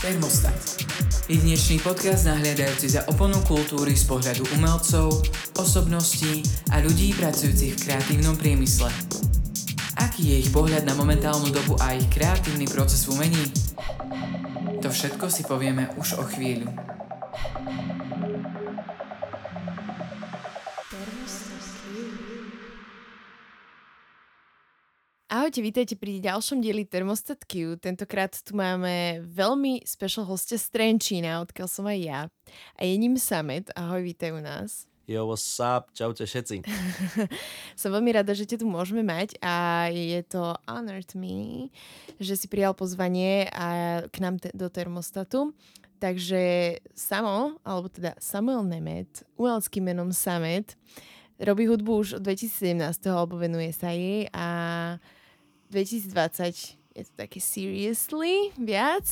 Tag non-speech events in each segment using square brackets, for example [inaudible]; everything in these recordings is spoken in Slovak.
Termostat. Jedinečný podcast nahliadajúci za oponu kultúry z pohľadu umelcov, osobností a ľudí pracujúcich v kreatívnom priemysle. Aký je ich pohľad na momentálnu dobu a ich kreatívny proces v umení? To všetko si povieme už o chvíľu. Ahojte, vítajte pri ďalšom dieli Thermostat Q. Tentokrát tu máme veľmi special hostia z Trenčína, odkiaľ som aj ja. A je ním Samet. Ahoj, vítaj u nás. Yo, what's up? Čaute všetci. [laughs] som veľmi rada, že ťa tu môžeme mať a je to honor to me, že si prijal pozvanie a k nám te- do Termostatu. Takže Samo, alebo teda Samuel Nemet, umeleckým menom Samet, robí hudbu už od 2017, alebo venuje sa jej a 2020 je to také seriously viac.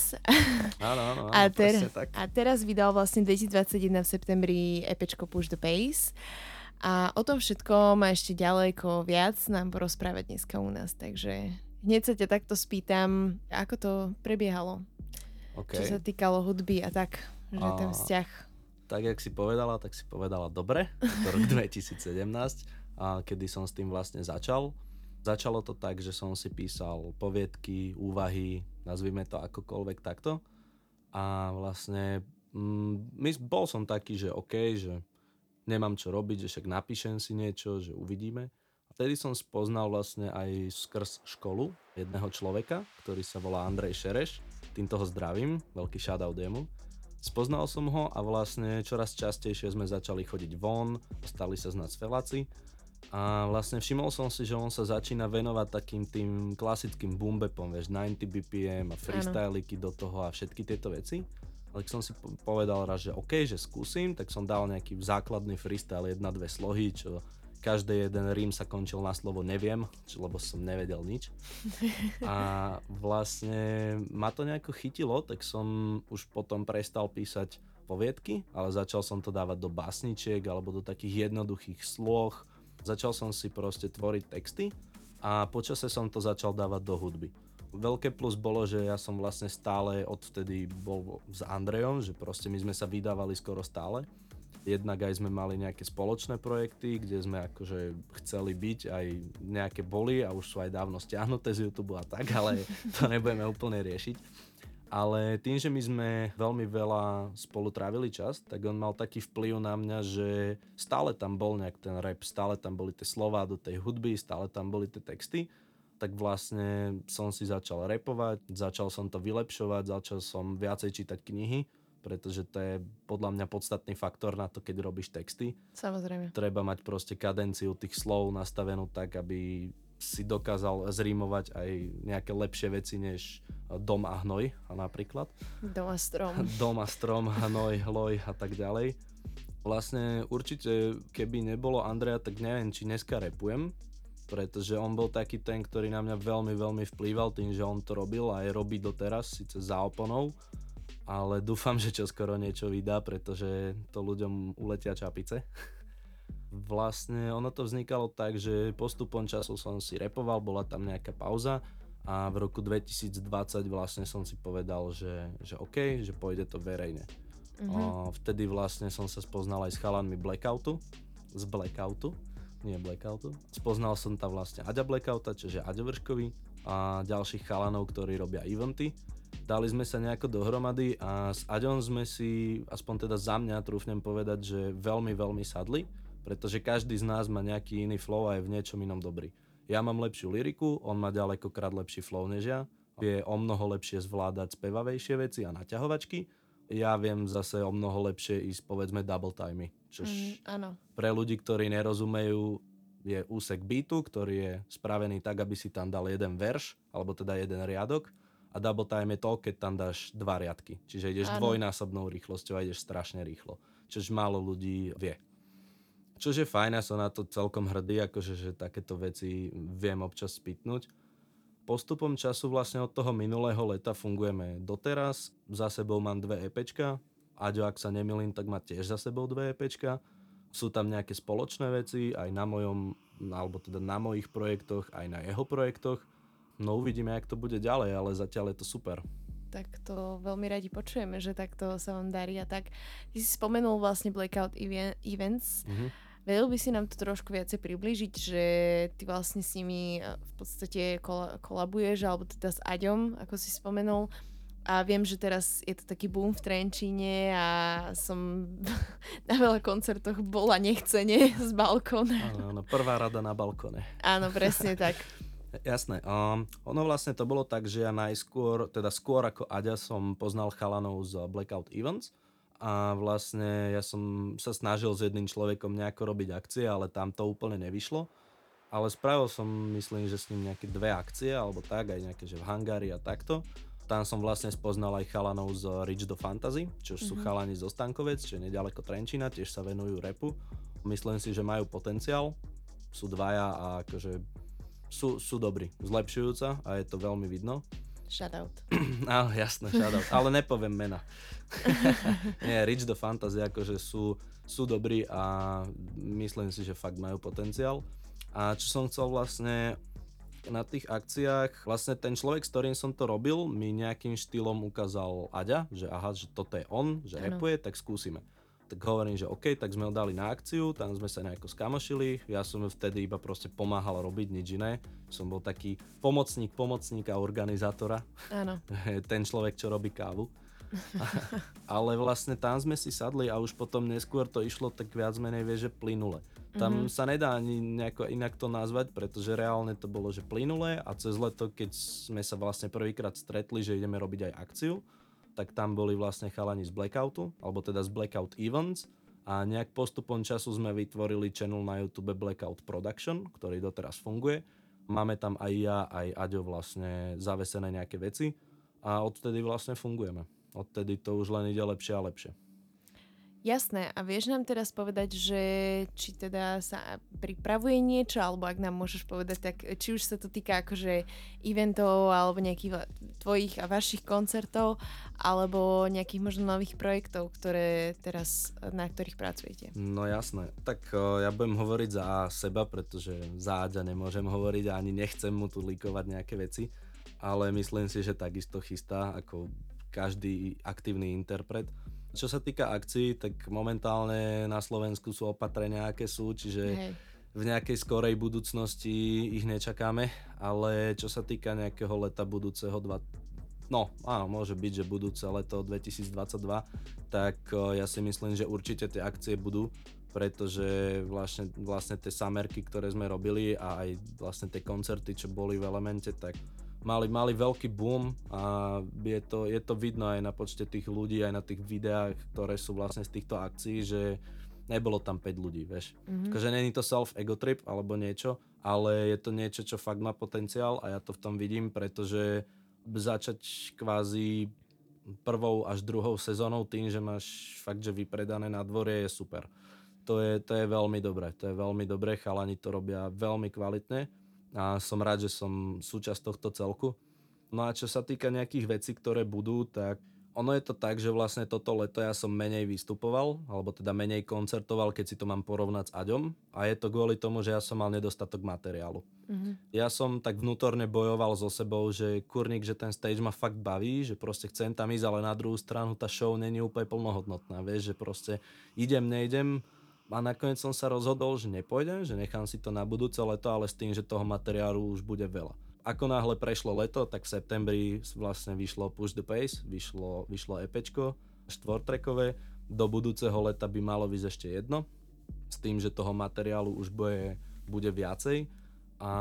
Áno, áno, áno a, ter- tak. a teraz vydal vlastne 2021 v septembri epečko Push the Pace. A o tom všetkom a ešte ďaleko viac nám porozprávať dneska u nás. Takže hneď sa ťa takto spýtam, ako to prebiehalo? Okay. Čo sa týkalo hudby a tak, že a... ten vzťah. Tak, jak si povedala, tak si povedala dobre. To rok [laughs] 2017, a kedy som s tým vlastne začal. Začalo to tak, že som si písal poviedky, úvahy, nazvime to akokoľvek takto. A vlastne mm, bol som taký, že OK, že nemám čo robiť, že však napíšem si niečo, že uvidíme. A vtedy som spoznal vlastne aj skrz školu jedného človeka, ktorý sa volá Andrej Šereš. Týmto ho zdravím, veľký shoutout jemu. Spoznal som ho a vlastne čoraz častejšie sme začali chodiť von, stali sa z nás feláci a vlastne všimol som si, že on sa začína venovať takým tým klasickým boombepom, vieš, 90 BPM a freestyliky do toho a všetky tieto veci. Ale keď som si povedal raz, že OK, že skúsim, tak som dal nejaký základný freestyle, jedna, dve slohy, čo každý jeden rím sa končil na slovo neviem, čo, lebo som nevedel nič. A vlastne ma to nejako chytilo, tak som už potom prestal písať poviedky, ale začal som to dávať do básničiek alebo do takých jednoduchých sloh, Začal som si proste tvoriť texty a počase som to začal dávať do hudby. Veľké plus bolo, že ja som vlastne stále odvtedy bol s Andrejom, že proste my sme sa vydávali skoro stále. Jednak aj sme mali nejaké spoločné projekty, kde sme akože chceli byť, aj nejaké boli a už sú aj dávno stiahnuté z YouTube a tak, ale to nebudeme úplne riešiť ale tým, že my sme veľmi veľa spolu trávili čas, tak on mal taký vplyv na mňa, že stále tam bol nejak ten rap, stále tam boli tie slova do tej hudby, stále tam boli tie texty, tak vlastne som si začal repovať, začal som to vylepšovať, začal som viacej čítať knihy, pretože to je podľa mňa podstatný faktor na to, keď robíš texty. Samozrejme. Treba mať proste kadenciu tých slov nastavenú tak, aby si dokázal zrímovať aj nejaké lepšie veci než dom a hnoj napríklad. Dom a strom. [laughs] Dom a strom, hnoj, hloj a tak ďalej. Vlastne určite, keby nebolo Andreja, tak neviem, či dneska repujem, pretože on bol taký ten, ktorý na mňa veľmi, veľmi vplýval tým, že on to robil a aj robí doteraz, síce za oponou, ale dúfam, že čoskoro niečo vydá, pretože to ľuďom uletia čapice. [laughs] Vlastne ono to vznikalo tak, že postupom času som si repoval, bola tam nejaká pauza a v roku 2020 vlastne som si povedal, že, že OK, že pôjde to verejne. Mm-hmm. O, vtedy vlastne som sa spoznal aj s chalanmi Blackoutu, z Blackoutu, nie Blackoutu. Spoznal som tam vlastne Aďa Blackouta, čiže Aďa Vrškovi a ďalších chalanov, ktorí robia eventy. Dali sme sa nejako dohromady a s Aďom sme si, aspoň teda za mňa, trúfnem povedať, že veľmi, veľmi sadli pretože každý z nás má nejaký iný flow a je v niečom inom dobrý. Ja mám lepšiu liriku, on má ďalekokrát lepší flow než ja, vie o mnoho lepšie zvládať spevavejšie veci a naťahovačky. Ja viem zase o mnoho lepšie ísť povedzme double timey, čož mm, áno. pre ľudí, ktorí nerozumejú, je úsek beatu, ktorý je spravený tak, aby si tam dal jeden verš, alebo teda jeden riadok a double time je to, keď tam dáš dva riadky. Čiže ideš ano. dvojnásobnou rýchlosťou a ideš strašne rýchlo. Čož málo ľudí vie. Čož je fajn, ja som na to celkom hrdý, akože že takéto veci viem občas spýtnuť. Postupom času vlastne od toho minulého leta fungujeme doteraz. Za sebou mám dve EPčka. Aďo, ak sa nemilím, tak má tiež za sebou dve EPčka. Sú tam nejaké spoločné veci aj na mojom, alebo teda na mojich projektoch, aj na jeho projektoch. No uvidíme, jak to bude ďalej, ale zatiaľ je to super. tak to veľmi radi počujeme, že takto sa vám darí a tak. Ty si spomenul vlastne Blackout Events. Mhm. Vedel by si nám to trošku viacej približiť, že ty vlastne s nimi eh, v podstate kol- kolabuješ, alebo teda s Aďom, ako si spomenul. A viem, že teraz je to taký boom v Trenčíne a som [laughs] na veľa koncertoch bola nechcene [laughs] z balkóna. Áno, áno, prvá rada na balkone. Áno, presne tak. [laughs] Jasné. Um, ono vlastne to bolo tak, že ja najskôr, teda skôr ako Aďa som poznal chalanov z Blackout Events a vlastne ja som sa snažil s jedným človekom nejako robiť akcie, ale tam to úplne nevyšlo. Ale spravil som, myslím, že s ním nejaké dve akcie, alebo tak, aj nejaké, že v Hangári a takto. Tam som vlastne spoznal aj chalanov z Rich do Fantasy, čo sú mm-hmm. chalani zo Stankovec, čo je nedaleko Trenčína, tiež sa venujú repu. Myslím si, že majú potenciál, sú dvaja a akože sú, sú dobrí, zlepšujú sa a je to veľmi vidno. Shoutout. [clears throat] Áno, jasné, shoutout, ale nepoviem mena. [laughs] Nie, Rich do Fantasy akože sú, sú dobrí a myslím si, že fakt majú potenciál. A čo som chcel vlastne na tých akciách, vlastne ten človek, s ktorým som to robil, mi nejakým štýlom ukázal Aďa, že aha, že toto je on, že ano. repuje, tak skúsime. Tak hovorím, že OK, tak sme ho dali na akciu, tam sme sa nejako skamošili, ja som vtedy iba proste pomáhal robiť nič iné. Som bol taký pomocník, pomocník a organizátora. Áno. [laughs] ten človek, čo robí kávu. [laughs] Ale vlastne tam sme si sadli a už potom neskôr to išlo tak viac menej, vie, že plynule. Tam mm-hmm. sa nedá ani nejako inak to nazvať, pretože reálne to bolo, že plynulé a cez leto, keď sme sa vlastne prvýkrát stretli, že ideme robiť aj akciu, tak tam boli vlastne chalani z Blackoutu, alebo teda z Blackout Events a nejak postupom času sme vytvorili channel na YouTube Blackout Production, ktorý doteraz funguje. Máme tam aj ja, aj Aďo vlastne zavesené nejaké veci a odtedy vlastne fungujeme. Odtedy to už len ide lepšie a lepšie. Jasné. A vieš nám teraz povedať, že či teda sa pripravuje niečo, alebo ak nám môžeš povedať, tak či už sa to týka akože eventov, alebo nejakých tvojich a vašich koncertov, alebo nejakých možno nových projektov, ktoré teraz, na ktorých pracujete. No jasné. Tak ja budem hovoriť za seba, pretože za Aďa nemôžem hovoriť a ani nechcem mu tu líkovať nejaké veci, ale myslím si, že takisto chystá ako každý aktívny interpret čo sa týka akcií, tak momentálne na Slovensku sú opatrenia, aké sú, čiže Hej. v nejakej skorej budúcnosti ich nečakáme, ale čo sa týka nejakého leta budúceho dva, no áno, môže byť, že budúce leto 2022, tak ja si myslím, že určite tie akcie budú, pretože vlastne, vlastne tie samerky, ktoré sme robili a aj vlastne tie koncerty, čo boli v Elemente, tak mali, mali veľký boom a je to, je to vidno aj na počte tých ľudí, aj na tých videách, ktoré sú vlastne z týchto akcií, že nebolo tam 5 ľudí, vieš. Mm-hmm. Akože není to self-ego trip alebo niečo, ale je to niečo, čo fakt má potenciál a ja to v tom vidím, pretože začať kvázi prvou až druhou sezónou tým, že máš fakt, že vypredané na dvore je super. To je, to je veľmi dobré, to je veľmi dobré, chalani to robia veľmi kvalitne a som rád, že som súčasť tohto celku. No a čo sa týka nejakých vecí, ktoré budú, tak ono je to tak, že vlastne toto leto ja som menej vystupoval, alebo teda menej koncertoval, keď si to mám porovnať s Aďom. A je to kvôli tomu, že ja som mal nedostatok materiálu. Mm-hmm. Ja som tak vnútorne bojoval so sebou, že kurník, že ten stage ma fakt baví, že proste chcem tam ísť, ale na druhú stranu tá show není úplne plnohodnotná. Vieš, že proste idem, nejdem, a nakoniec som sa rozhodol, že nepôjdem, že nechám si to na budúce leto, ale s tým, že toho materiálu už bude veľa. Ako náhle prešlo leto, tak v septembri vlastne vyšlo Push the Pace, vyšlo, vyšlo EPčko, štvortrekové, do budúceho leta by malo vyjsť ešte jedno, s tým, že toho materiálu už bude, bude viacej a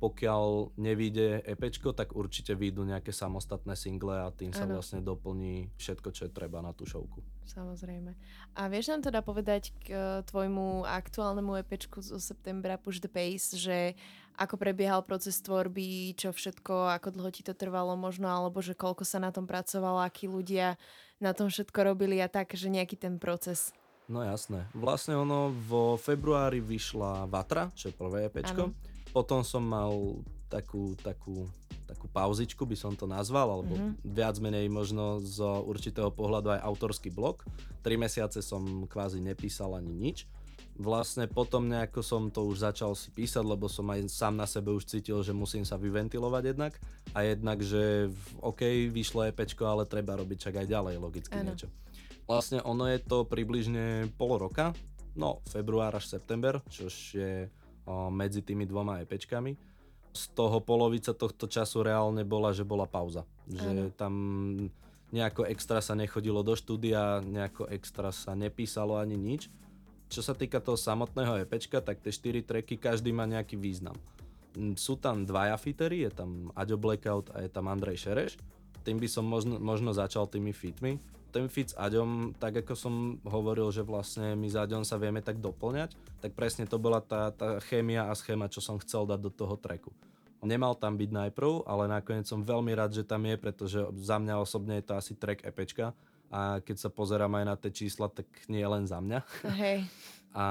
pokiaľ nevíde EPčko, tak určite výjdu nejaké samostatné single a tým sa ano. vlastne doplní všetko, čo je treba na tú šovku. Samozrejme. A vieš nám teda povedať k e, tvojmu aktuálnemu EPčku zo septembra Push the Pace, že ako prebiehal proces tvorby, čo všetko, ako dlho ti to trvalo možno, alebo že koľko sa na tom pracovalo, akí ľudia na tom všetko robili a tak, že nejaký ten proces. No jasné. Vlastne ono vo februári vyšla Vatra, čo je prvé EPčko. Ano potom som mal takú, takú, takú pauzičku, by som to nazval, alebo mm-hmm. viac menej možno z určitého pohľadu aj autorský blog. Tri mesiace som kvázi nepísal ani nič. vlastne potom nejako som to už začal si písať, lebo som aj sám na sebe už cítil, že musím sa vyventilovať jednak a jednak, že OK, vyšlo EPčko, ale treba robiť čak aj ďalej logicky ano. niečo. Vlastne ono je to približne pol roka, no február až september, čož je medzi tými dvoma EPčkami. Z toho polovica tohto času reálne bola, že bola pauza. Že ano. tam nejako extra sa nechodilo do štúdia, nejako extra sa nepísalo ani nič čo sa týka toho samotného EPčka, tak tie 4 tracky každý má nejaký význam. Sú tam dvaja fitery, je tam Aďo Blackout a je tam Andrej Šereš. Tým by som možno, možno začal tými fitmi. Ten fit s Aďom, tak ako som hovoril, že vlastne my s Aďom sa vieme tak doplňať, tak presne to bola tá, tá chémia a schéma, čo som chcel dať do toho tracku. Nemal tam byť najprv, ale nakoniec som veľmi rád, že tam je, pretože za mňa osobne je to asi track EPčka, a keď sa pozerám aj na tie čísla, tak nie je len za mňa. Hej. [laughs] A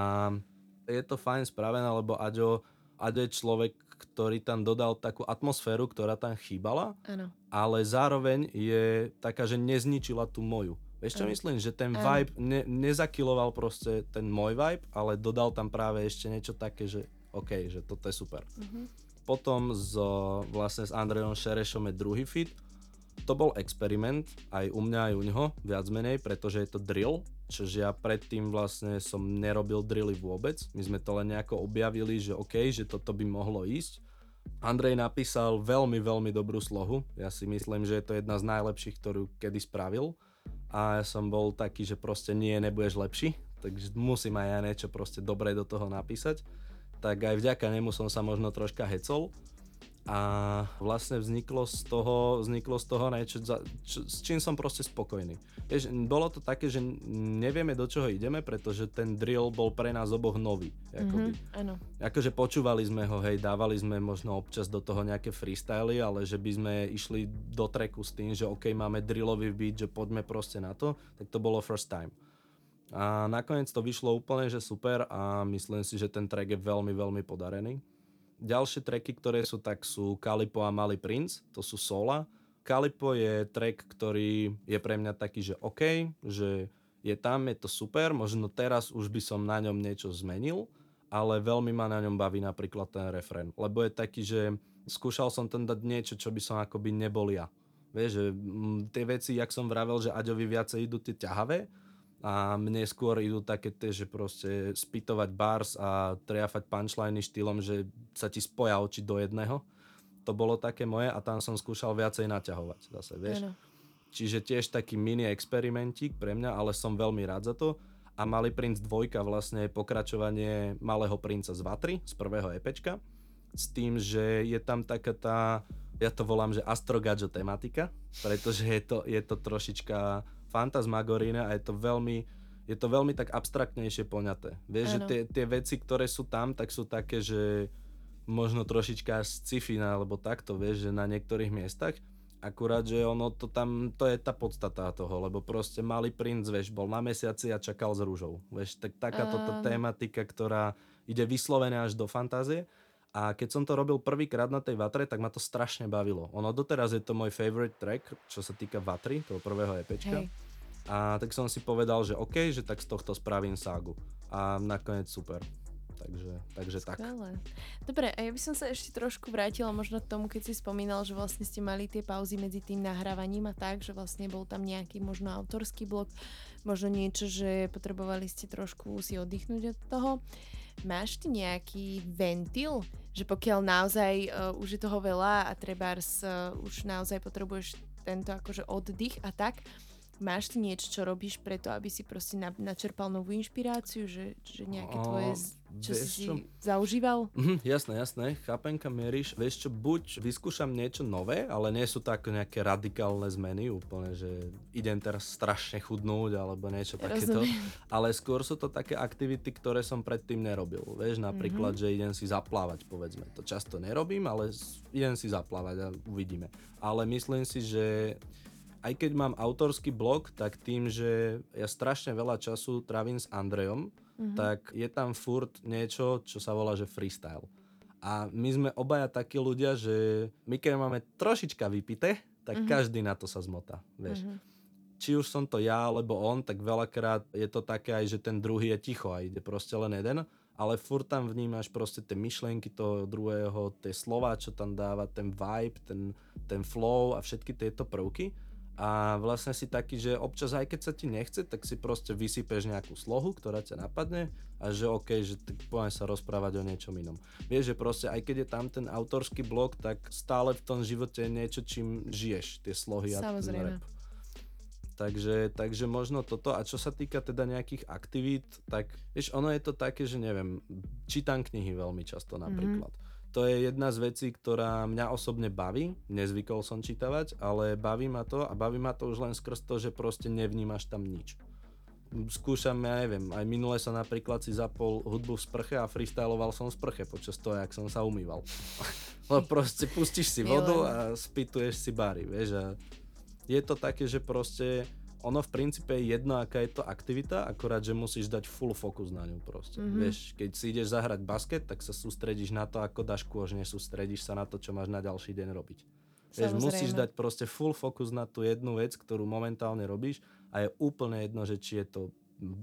je to fajn spravené, lebo Aďo, Aďo je človek, ktorý tam dodal takú atmosféru, ktorá tam chýbala, ano. ale zároveň je taká, že nezničila tú moju. Vieš čo ano. myslím? Že ten vibe ne, nezakiloval proste ten môj vibe, ale dodal tam práve ešte niečo také, že OK, že toto je super. Uh-huh. Potom s, vlastne s Andrejom Šerešom je druhý fit, to bol experiment aj u mňa, aj u neho, viac menej, pretože je to drill, čože ja predtým vlastne som nerobil drilly vôbec. My sme to len nejako objavili, že OK, že toto by mohlo ísť. Andrej napísal veľmi, veľmi dobrú slohu. Ja si myslím, že je to jedna z najlepších, ktorú kedy spravil. A ja som bol taký, že proste nie, nebudeš lepší, takže musím aj ja niečo proste dobré do toho napísať. Tak aj vďaka nemu som sa možno troška hecol a vlastne vzniklo z toho, vzniklo z toho niečo, čo, s čím som proste spokojný. Vieš, bolo to také, že nevieme do čoho ideme, pretože ten drill bol pre nás oboch nový. Akoby. Mm-hmm, Akože počúvali sme ho, hej, dávali sme možno občas do toho nejaké freestyly, ale že by sme išli do treku s tým, že OK, máme drillový beat, že poďme proste na to, tak to bolo first time. A nakoniec to vyšlo úplne, že super a myslím si, že ten track je veľmi, veľmi podarený. Ďalšie tracky, ktoré sú, tak sú Kalipo a Malý princ, to sú sola. Kalipo je track, ktorý je pre mňa taký, že OK, že je tam, je to super, možno teraz už by som na ňom niečo zmenil, ale veľmi ma na ňom baví napríklad ten refren, lebo je taký, že skúšal som tam dať niečo, čo by som akoby nebol ja. Vieš, že m, tie veci, jak som vravel, že Aďovi viacej idú tie ťahavé, a mne skôr idú také tie, že proste spýtovať bars a triafať punchliny štýlom, že sa ti spoja oči do jedného. To bolo také moje a tam som skúšal viacej naťahovať zase, vieš. Ano. Čiže tiež taký mini experimentík pre mňa, ale som veľmi rád za to. A Malý princ 2 vlastne je pokračovanie Malého princa z Vatry, z prvého EPčka. S tým, že je tam taká tá, ja to volám, že astrogadžo tematika, pretože je to, je to trošička fantasmagorína a je to veľmi, je to veľmi tak abstraktnejšie poňaté. Vieš, ano. že tie, tie veci, ktoré sú tam, tak sú také, že možno trošička sci-fi alebo takto, vieš, že na niektorých miestach. Akurát, že ono to tam, to je tá podstata toho, lebo proste malý princ, vieš, bol na mesiaci a čakal s rúžou. Vieš, tak takáto um. tematika, ktorá ide vyslovené až do fantázie. A keď som to robil prvýkrát na tej Vatre, tak ma to strašne bavilo. Ono doteraz je to môj favorite track, čo sa týka Vatry, toho prvého EPčka. Hej. A tak som si povedal, že OK, že tak z tohto spravím ságu. A nakoniec super. Takže, takže tak. Dobre, a ja by som sa ešte trošku vrátila možno k tomu, keď si spomínal, že vlastne ste mali tie pauzy medzi tým nahrávaním a tak, že vlastne bol tam nejaký možno autorský blok, možno niečo, že potrebovali ste trošku si oddychnúť od toho. Máš ty nejaký ventil, že pokiaľ naozaj uh, už je toho veľa a trebárs uh, už naozaj potrebuješ tento akože oddych a tak, máš ty niečo, čo robíš preto, aby si proste na, načerpal novú inšpiráciu, že, že nejaké tvoje, čo si čo? zaužíval? Mhm, jasné, jasné, chápem kam mieríš. Vieš čo, buď vyskúšam niečo nové, ale nie sú to ako nejaké radikálne zmeny, úplne, že idem teraz strašne chudnúť alebo niečo takéto. Ale skôr sú to také aktivity, ktoré som predtým nerobil. Vieš, napríklad, mm-hmm. že idem si zaplávať, povedzme. To často nerobím, ale idem si zaplávať a uvidíme. Ale myslím si, že aj keď mám autorský blog, tak tým, že ja strašne veľa času trávim s Andrejom, mm-hmm. tak je tam furt niečo, čo sa volá, že freestyle. A my sme obaja takí ľudia, že my keď máme trošička vypité, tak mm-hmm. každý na to sa zmotá, vieš. Mm-hmm. či už som to ja alebo on, tak veľakrát je to také aj, že ten druhý je ticho a ide proste len jeden, ale furt tam vnímaš proste tie myšlienky toho druhého, tie slova, čo tam dáva, ten vibe, ten, ten flow a všetky tieto prvky. A vlastne si taký, že občas aj keď sa ti nechce, tak si proste vysypeš nejakú slohu, ktorá ťa napadne a že OK, že tak poďme sa rozprávať o niečom inom. Vieš, že proste aj keď je tam ten autorský blok, tak stále v tom živote je niečo, čím žiješ, tie slohy a ten rap. Takže, takže možno toto. A čo sa týka teda nejakých aktivít, tak vieš, ono je to také, že neviem, čítam knihy veľmi často mhm. napríklad. Mm-hmm. To je jedna z vecí, ktorá mňa osobne baví. Nezvykol som čítavať, ale baví ma to a baví ma to už len skrz to, že proste nevnímaš tam nič. Skúšam, ja neviem, aj minule som napríklad si zapol hudbu v sprche a freestyloval som v sprche počas toho, jak som sa umýval. Lebo [laughs] proste pustíš si vodu a spituješ si bary, vieš, a je to také, že proste ono v princípe je jedno, aká je to aktivita, akorát, že musíš dať full fokus na ňu proste. Mm-hmm. Vieš, keď si ideš zahrať basket, tak sa sústredíš na to, ako dáš kôž, nesústredíš sa na to, čo máš na ďalší deň robiť. Vieš, musíš dať proste full fokus na tú jednu vec, ktorú momentálne robíš a je úplne jedno, že či je to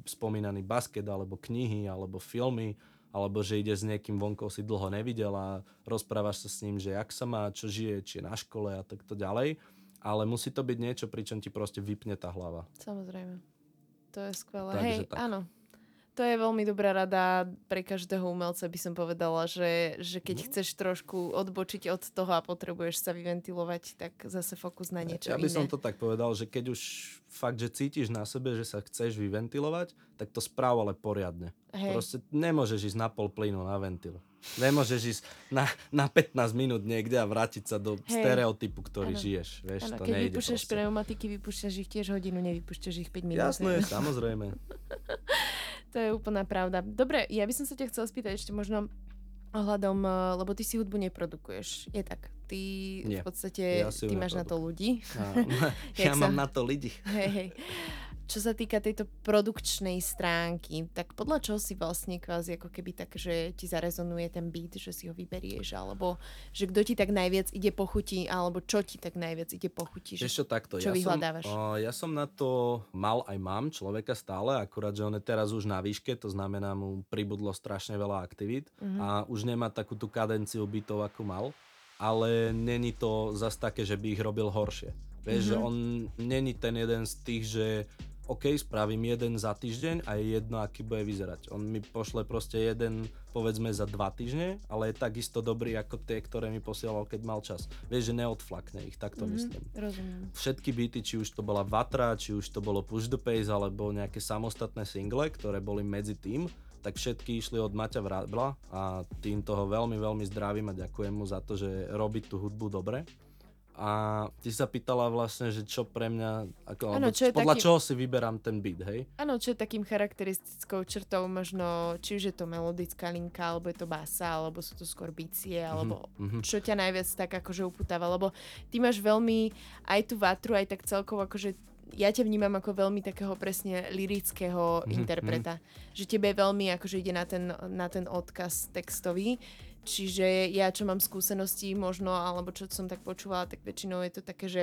spomínaný basket, alebo knihy, alebo filmy, alebo že ide s niekým vonkou si dlho nevidel a rozprávaš sa s ním, že jak sa má, čo žije, či je na škole a takto ďalej ale musí to byť niečo, pričom ti proste vypne tá hlava. Samozrejme. To je skvelé. Takže Hej, tak. áno. To je veľmi dobrá rada pre každého umelca, by som povedala, že, že keď mm. chceš trošku odbočiť od toho a potrebuješ sa vyventilovať, tak zase fokus na niečo Ja by iné. som to tak povedal, že keď už fakt, že cítiš na sebe, že sa chceš vyventilovať, tak to správ ale poriadne. Hej. Proste nemôžeš ísť na pol plynu na ventil. Nemôžeš ísť na, na 15 minút niekde a vrátiť sa do Hej. stereotypu, ktorý ano. žiješ. Vieš, ano, to keď vypúšťaš pneumatiky, vypúšťaš ich tiež hodinu, nevypúšťaš ich 5 minút. Jasné, samozrejme. [laughs] to je úplná pravda. Dobre, ja by som sa ťa chcela spýtať ešte možno ohľadom, eh, lebo ty si hudbu neprodukuješ. Je tak? Ty Nie. v podstate, ja ty máš na to ľudí. No, [laughs] [laughs] ja mám na to ľudí. Hej, hej čo sa týka tejto produkčnej stránky, tak podľa čoho si vlastne kvázi ako keby tak, že ti zarezonuje ten beat, že si ho vyberieš, alebo že kto ti tak najviac ide pochutí, alebo čo ti tak najviac ide pochutí, že Ešte takto, čo ja vyhľadávaš? Som, uh, ja som na to mal aj mám človeka stále, akurát, že on je teraz už na výške, to znamená mu pribudlo strašne veľa aktivít uh-huh. a už nemá takú tú kadenciu bytov, ako mal, ale není to zas také, že by ich robil horšie. Vieš, mm-hmm. že on není ten jeden z tých, že OK, spravím jeden za týždeň a je jedno, aký bude vyzerať. On mi pošle proste jeden, povedzme, za dva týždne, ale je takisto dobrý ako tie, ktoré mi posielal, keď mal čas. Vieš, že neodflakne ich, tak to mm-hmm, myslím. Rozumiem. Všetky byty, či už to bola Vatra, či už to bolo Push the Pace, alebo nejaké samostatné single, ktoré boli medzi tým, tak všetky išli od Maťa Vrabla a tým toho veľmi, veľmi zdravím a ďakujem mu za to, že robí tú hudbu dobre. A ty sa pýtala vlastne, že čo pre mňa, ako, ano, čo podľa taký... čoho si vyberám ten beat, hej? Áno, čo je takým charakteristickou črtou možno, či už je to melodická linka, alebo je to basa, alebo sú to skôr bicie, mhm, alebo mm-hmm. čo ťa najviac tak akože uputáva, lebo ty máš veľmi aj tú vatru, aj tak celkovo akože ja ťa vnímam ako veľmi takého presne lirického mm-hmm. interpreta. Že tebe veľmi akože ide na ten, na ten odkaz textový. Čiže ja, čo mám skúsenosti možno, alebo čo som tak počúvala, tak väčšinou je to také, že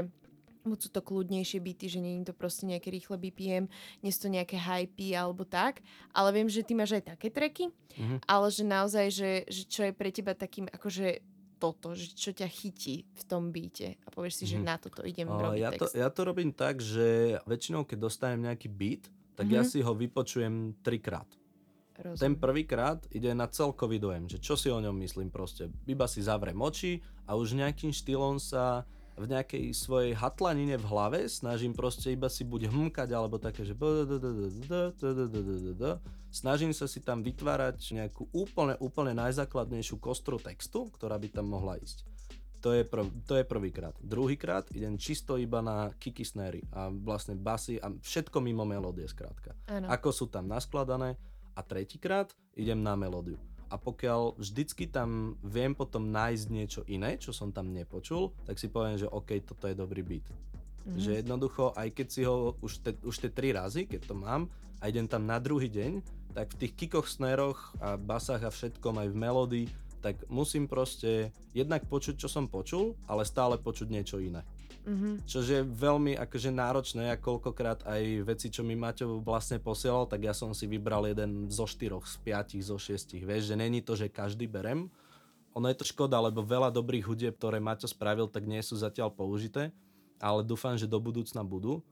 buď sú to kľudnejšie byty, že nie je to proste nejaké rýchle BPM, nie sú to nejaké hypy alebo tak, ale viem, že ty máš aj také treky, mm-hmm. ale že naozaj, že, že čo je pre teba takým akože toto, že čo ťa chytí v tom byte a povieš si, mm-hmm. že mhm. na toto idem o, robiť ja text. To, ja to robím tak, že väčšinou, keď dostanem nejaký beat, tak mm-hmm. ja si ho vypočujem trikrát. Rozumiem. Ten prvýkrát ide na celkový dojem, že čo si o ňom myslím proste. Iba si zavrem oči a už nejakým štýlom sa v nejakej svojej hatlanine v hlave snažím proste iba si buď hmkať alebo také, že snažím sa si tam vytvárať nejakú úplne, úplne najzákladnejšiu kostru textu, ktorá by tam mohla ísť. To je, prv, to je prvýkrát. Druhýkrát idem čisto iba na kicky snary a vlastne basy a všetko mimo melódie skrátka. Ano. Ako sú tam naskladané, a tretíkrát idem na melódiu. A pokiaľ vždycky tam viem potom nájsť niečo iné, čo som tam nepočul, tak si poviem, že OK, toto je dobrý beat. Mm-hmm. Že jednoducho, aj keď si ho už, te, už tie tri razy, keď to mám, a idem tam na druhý deň, tak v tých kikoch, sneroch a basách a všetkom aj v melódii tak musím proste jednak počuť, čo som počul, ale stále počuť niečo iné. Mm-hmm. Čo je veľmi akože náročné a koľkokrát aj veci, čo mi Maťo vlastne posielal, tak ja som si vybral jeden zo štyroch, z piatich, zo šiestich. Vieš, že není to, že každý berem. Ono je to škoda, lebo veľa dobrých hudieb, ktoré Maťo spravil, tak nie sú zatiaľ použité, ale dúfam, že do budúcna budú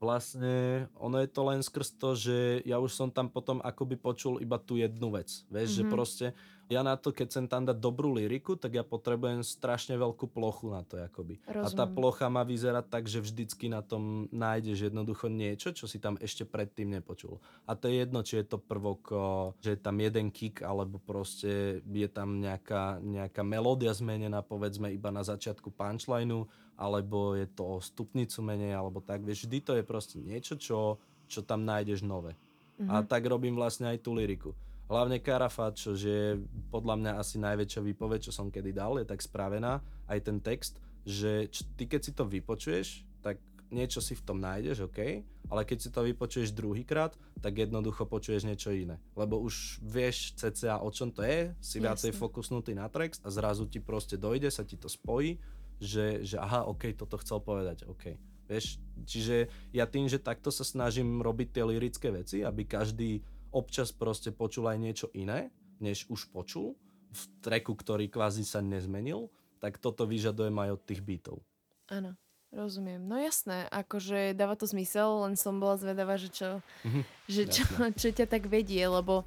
vlastne ono je to len skrz to, že ja už som tam potom akoby počul iba tú jednu vec. Vieš, mm-hmm. že proste ja na to, keď chcem tam dať dobrú liriku, tak ja potrebujem strašne veľkú plochu na to akoby. A tá plocha má vyzerať tak, že vždycky na tom nájdeš jednoducho niečo, čo si tam ešte predtým nepočul. A to je jedno, či je to prvok, že je tam jeden kick, alebo proste je tam nejaká, nejaká melódia zmenená, povedzme iba na začiatku punchlineu, alebo je to o stupnicu menej, alebo tak. Vieš, vždy to je proste niečo, čo, čo tam nájdeš nové. Mhm. A tak robím vlastne aj tú liriku. Hlavne Karafat, čo je podľa mňa asi najväčšia výpoveď, čo som kedy dal, je tak spravená, aj ten text, že č- ty keď si to vypočuješ, tak niečo si v tom nájdeš, OK, ale keď si to vypočuješ druhýkrát, tak jednoducho počuješ niečo iné. Lebo už vieš cca o čom to je, si viacej Jasne. fokusnutý na text a zrazu ti proste dojde, sa ti to spojí, že, že aha, OK, toto chcel povedať, OK. Vieš, čiže ja tým, že takto sa snažím robiť tie lirické veci, aby každý občas proste počul aj niečo iné, než už počul, v treku, ktorý kvázi sa nezmenil, tak toto vyžadujem aj od tých beatov. Áno, rozumiem. No jasné, akože dáva to zmysel, len som bola zvedavá, že čo, Mhm, že čo, [laughs] čo ťa tak vedie, lebo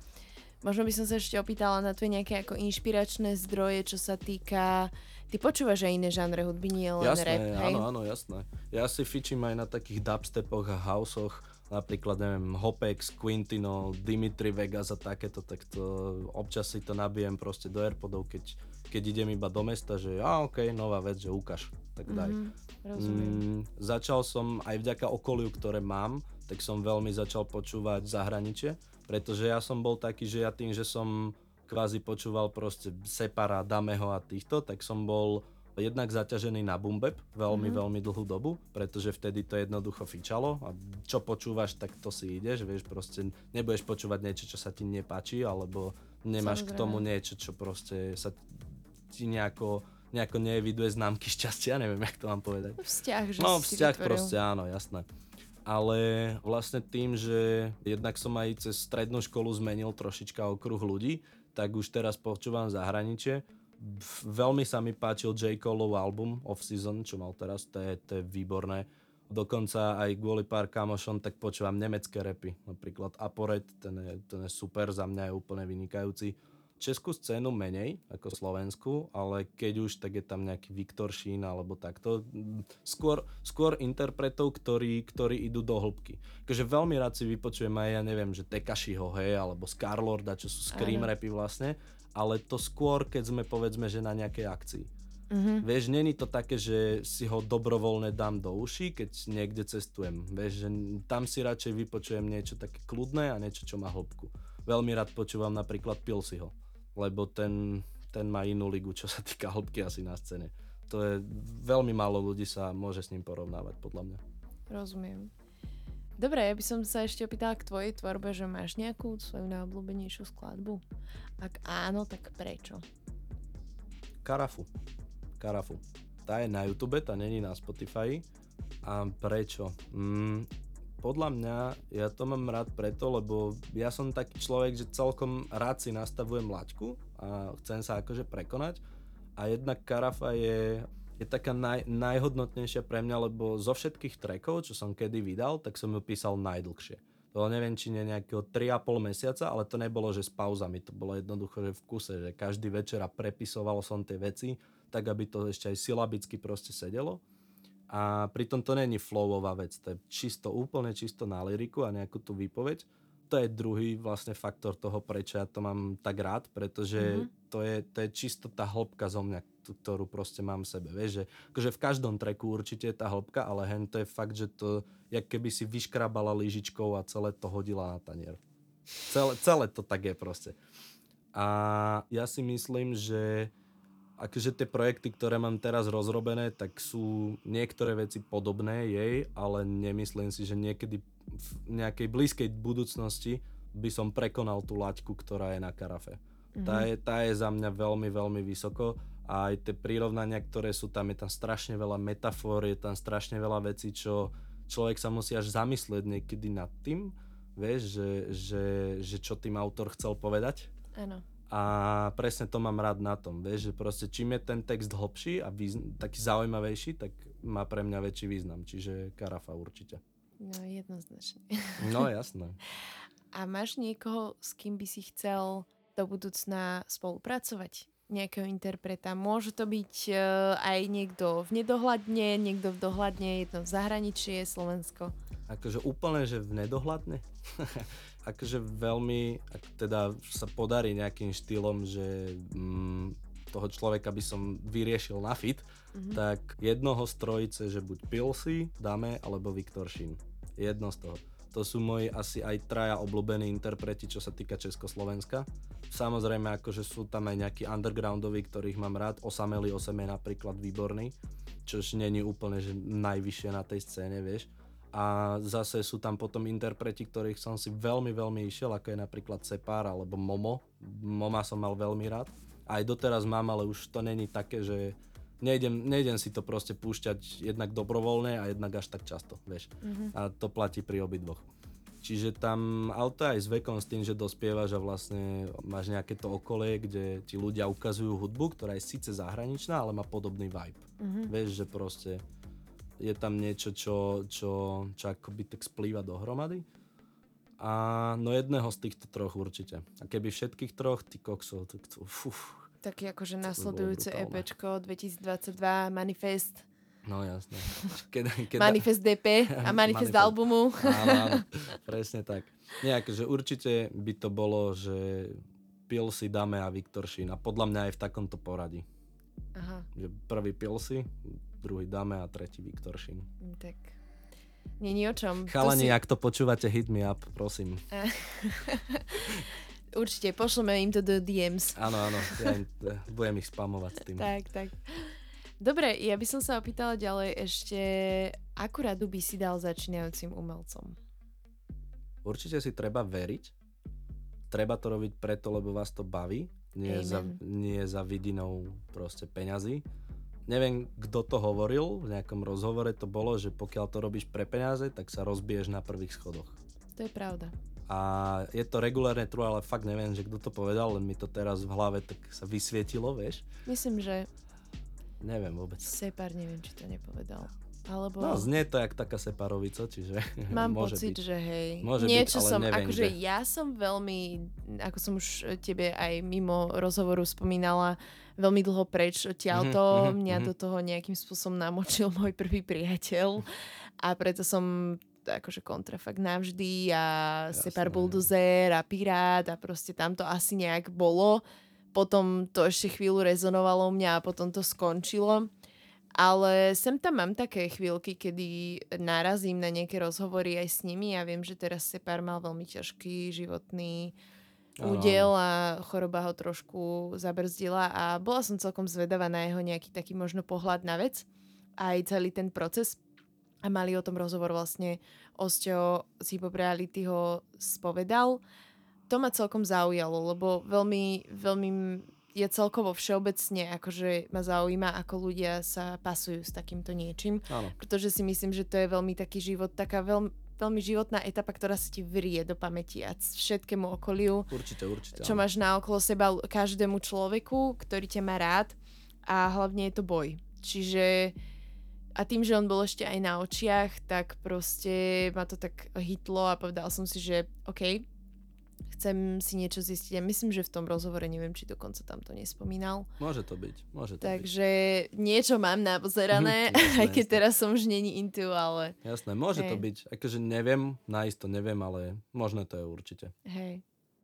možno by som sa ešte opýtala na tvoje nejaké ako inšpiračné zdroje, čo sa týka... Ty počúvaš aj iné žánre hudby, nie len Jasné, rap, hej? áno, áno, jasné. Ja si fičím aj na takých dubstepoch a houseoch, napríklad, neviem, Hopex, Quintino, Dimitri Vegas a takéto, tak to občas si to nabijem proste do Airpodov, keď, keď idem iba do mesta, že a ok, nová vec, že ukáž, tak daj. Mhm, rozumiem. Mm, začal som aj vďaka okoliu, ktoré mám, tak som veľmi začal počúvať zahraničie, pretože ja som bol taký, že ja tým, že som kvázi počúval proste Separa, Dameho a týchto, tak som bol jednak zaťažený na Bumbeb veľmi, Mhm. veľmi dlhú dobu, pretože vtedy to jednoducho fičalo a čo počúvaš, tak to si ideš, vieš, proste nebudeš počúvať niečo, čo sa ti nepáči, alebo nemáš k Samozrejme. tomu niečo, čo proste sa ti nejako, nejako neeviduje známky šťastia, [laughs] neviem, jak to mám povedať. Vzťah, že No, vzťah proste, áno, jasné. Ale vlastne tým, že jednak som aj cez strednú školu zmenil trošička okruh ľudí, tak už teraz počúvam zahraničie. Veľmi sa mi páčil J. Coleov album Off Season, čo mal teraz, to je, to je výborné. Dokonca aj kvôli pár kamošom, tak počúvam nemecké repy. Napríklad Aporet, ten je, ten je super, za mňa je úplne vynikajúci. Českú scénu menej ako Slovensku, ale keď už, tak je tam nejaký Viktor Šín alebo takto. Skôr, skôr interpretov, ktorí, ktorí idú do hĺbky. Takže veľmi rád si vypočujem aj, ja neviem, že Tekashiho, hej, alebo Scarlorda, čo sú scream rapy vlastne, ale to skôr, keď sme povedzme, že na nejakej akcii. Mhm. Vieš, není to také, že si ho dobrovoľne dám do uší, keď niekde cestujem. Vieš, že tam si radšej vypočujem niečo také kľudné a niečo, čo má hĺbku. Veľmi rád počúvam napríklad Pilsiho, lebo ten, ten má inú ligu, čo sa týka hĺbky asi na scéne. To je, veľmi málo ľudí sa môže s ním porovnávať, podľa mňa. Rozumiem. Dobre, ja by som sa ešte opýtala k tvojej tvorbe, že máš nejakú svoju najobľúbenejšiu skladbu? Ak áno, tak prečo? Karafu. Karafu. Tá je na YouTube, tá není na Spotify. A prečo? Mm, podľa mňa, ja to mám rád preto, lebo ja som taký človek, že celkom rád si nastavujem laťku a chcem sa akože prekonať. A jednak Karafa je, je taká naj, najhodnotnejšia pre mňa, lebo zo všetkých trackov, čo som kedy vydal, tak som ju písal najdlhšie. To neviem, či nie nejakého 3,5 mesiaca, ale to nebolo, že s pauzami, to bolo jednoducho, že v kuse, že každý večer a prepisoval som tie veci, tak aby to ešte aj silabicky proste sedelo. A pritom to není flowová vec, to je čisto, úplne čisto na liriku a nejakú tú výpoveď. To je druhý vlastne faktor toho, prečo ja to mám tak rád, pretože Mhm. mm-hmm. to, je, to je čisto tá hĺbka zo mňa, ktorú proste mám v sebe. Vieš, že akože v každom treku určite je tá hĺbka, ale hen to je fakt, že to, jak keby si vyškrabala lyžičkou a celé to hodila na tanier. Celé, celé to tak je proste. A ja si myslím, že akože tie projekty, ktoré mám teraz rozrobené, tak sú niektoré veci podobné jej, ale nemyslím si, že niekedy v nejakej blízkej budúcnosti by som prekonal tú laťku, ktorá je na karafe. Mhm. Tá, je, tá je za mňa veľmi, veľmi vysoko a aj tie prirovnania, ktoré sú tam, je tam strašne veľa metafor, je tam strašne veľa vecí, čo človek sa musí až zamyslieť niekedy nad tým, vieš, že, že, že čo tým autor chcel povedať. Áno. A presne to mám rád na tom, vieš, že proste čím je ten text hlbší a význ- taký zaujímavejší, tak má pre mňa väčší význam, čiže Karafa určite. No jednoznačne. No jasné. [laughs] A máš niekoho, s kým by si chcel do budúcna spolupracovať? Nejakého interpreta. Môže to byť uh, aj niekto v nedohľadne, niekto v dohľadne, jedno v zahraničí, je Slovensko. Akože úplne, že v nedohľadne. [laughs] akože veľmi, ak teda sa podarí nejakým štýlom, že mm, toho človeka by som vyriešil na fit, Mhm. tak jednoho z trojice, že buď Pilsy dáme, alebo Viktor Šín. Jedno z toho. To sú moji asi aj traja obľúbení interpreti, čo sa týka Československa. Samozrejme, akože sú tam aj nejakí undergroundoví, ktorých mám rád. Osamelý osem je napríklad výborný, čož není úplne že najvyššie na tej scéne, vieš. A zase sú tam potom interpreti, ktorých som si veľmi, veľmi išiel, ako je napríklad Separ alebo Momo. Moma som mal veľmi rád. Aj doteraz mám, ale už to není také, že nejdem, nejdem si to proste púšťať jednak dobrovoľne a jednak až tak často, vieš. Mhm. A to platí pri obidvoch. Čiže tam auto aj s vekom, s tým, že dospievaš a vlastne máš nejaké to okolie, kde ti ľudia ukazujú hudbu, ktorá je síce zahraničná, ale má podobný vibe. Mhm. Vieš, že proste je tam niečo, čo, čo, čo akoby tak splýva dohromady. A no jedného z týchto troch určite. A keby všetkých troch, ty koksov, tak to, fuf, Taký akože nasledujúce. EPčko 2022, Manifest, no jasné. Keď, keď, Manifest DP a [laughs] Manifest Manifest. albumu. Áno, áno, presne tak. Nie, akože určite by to bolo, že Pilsy, Dame a Viktor Šín. A podľa mňa aj v takomto poradí. Aha, Že prvý Pilsy, druhý Dame a tretí Viktor Šín. mm, tak není o čom. Chalani, si- ak to počúvate, hit me up, prosím. [laughs] Určite, pošleme im to do DMs. Áno, áno, ja im, eh, budem ich spamovať tým. Tak, tak. Dobre, ja by som sa opýtala ďalej ešte, akú radu by si dal začínajúcim umelcom? Určite si treba veriť. Treba to robiť preto, lebo vás to baví. Nie za, Amen. nie za vidinou proste peňazí. Neviem, kto to hovoril, v nejakom rozhovore to bolo, že pokiaľ to robíš pre peniaze, tak sa rozbiješ na prvých schodoch. To je pravda. A je to regulárne true, ale fakt neviem, že kto to povedal, len mi to teraz v hlave tak sa vysvietilo, vieš. Myslím, že Neviem vôbec. Separ, neviem, či to nepovedal. Alebo... No, znie to jak taká separovica, čiže [laughs] Mám môže pocit, byť. že hej. Môže byť, Niečo ale som, neviem, akože kde. ja som veľmi, ako som už tebe aj mimo rozhovoru spomínala, veľmi dlho preč odtiaľto. Mhm, mhm, Mňa mhm. do toho nejakým spôsobom namočil môj prvý priateľ a preto som akože kontrafakt navždy a Jasné. Separ Bulldozer a Pirát a proste tam to asi nejak bolo. Potom to ešte chvíľu rezonovalo u mňa a potom to skončilo. Ale sem tam mám také chvíľky, kedy narazím na nejaké rozhovory aj s nimi. A viem, že teraz Separ mal veľmi ťažký životný údel a choroba ho trošku zabrzdila a bola som celkom zvedavá na jeho nejaký taký možno pohľad na vec aj celý ten proces. A mali o tom rozhovor vlastne Osťo z Hip Reality ho spovedal. To ma celkom zaujalo, lebo veľmi, veľmi je celkovo všeobecne, akože ma zaujíma, ako ľudia sa pasujú s takýmto niečím, Áno, pretože si myslím, že to je veľmi taký život, taká veľmi, veľmi životná etapa, ktorá sa ti vrie do pamäti a všetkému okoliu, určite, určite. čo áno. máš na okolo seba každému človeku, ktorý ťa má rád a hlavne je to boj. Čiže a tým, že on bol ešte aj na očiach, tak proste ma to tak hitlo a povedal som si, že OK, chcem si niečo zistiť. A myslím, že v tom rozhovore, neviem, či dokonca tam to nespomínal. Môže to byť, môže to byť. Takže niečo mám napozerané, [laughs] Jasné, aj keď jasné. teraz som už není into, ale Jasné, môže to Hej. byť. Akože neviem, najisto neviem, ale možné to je určite. hej,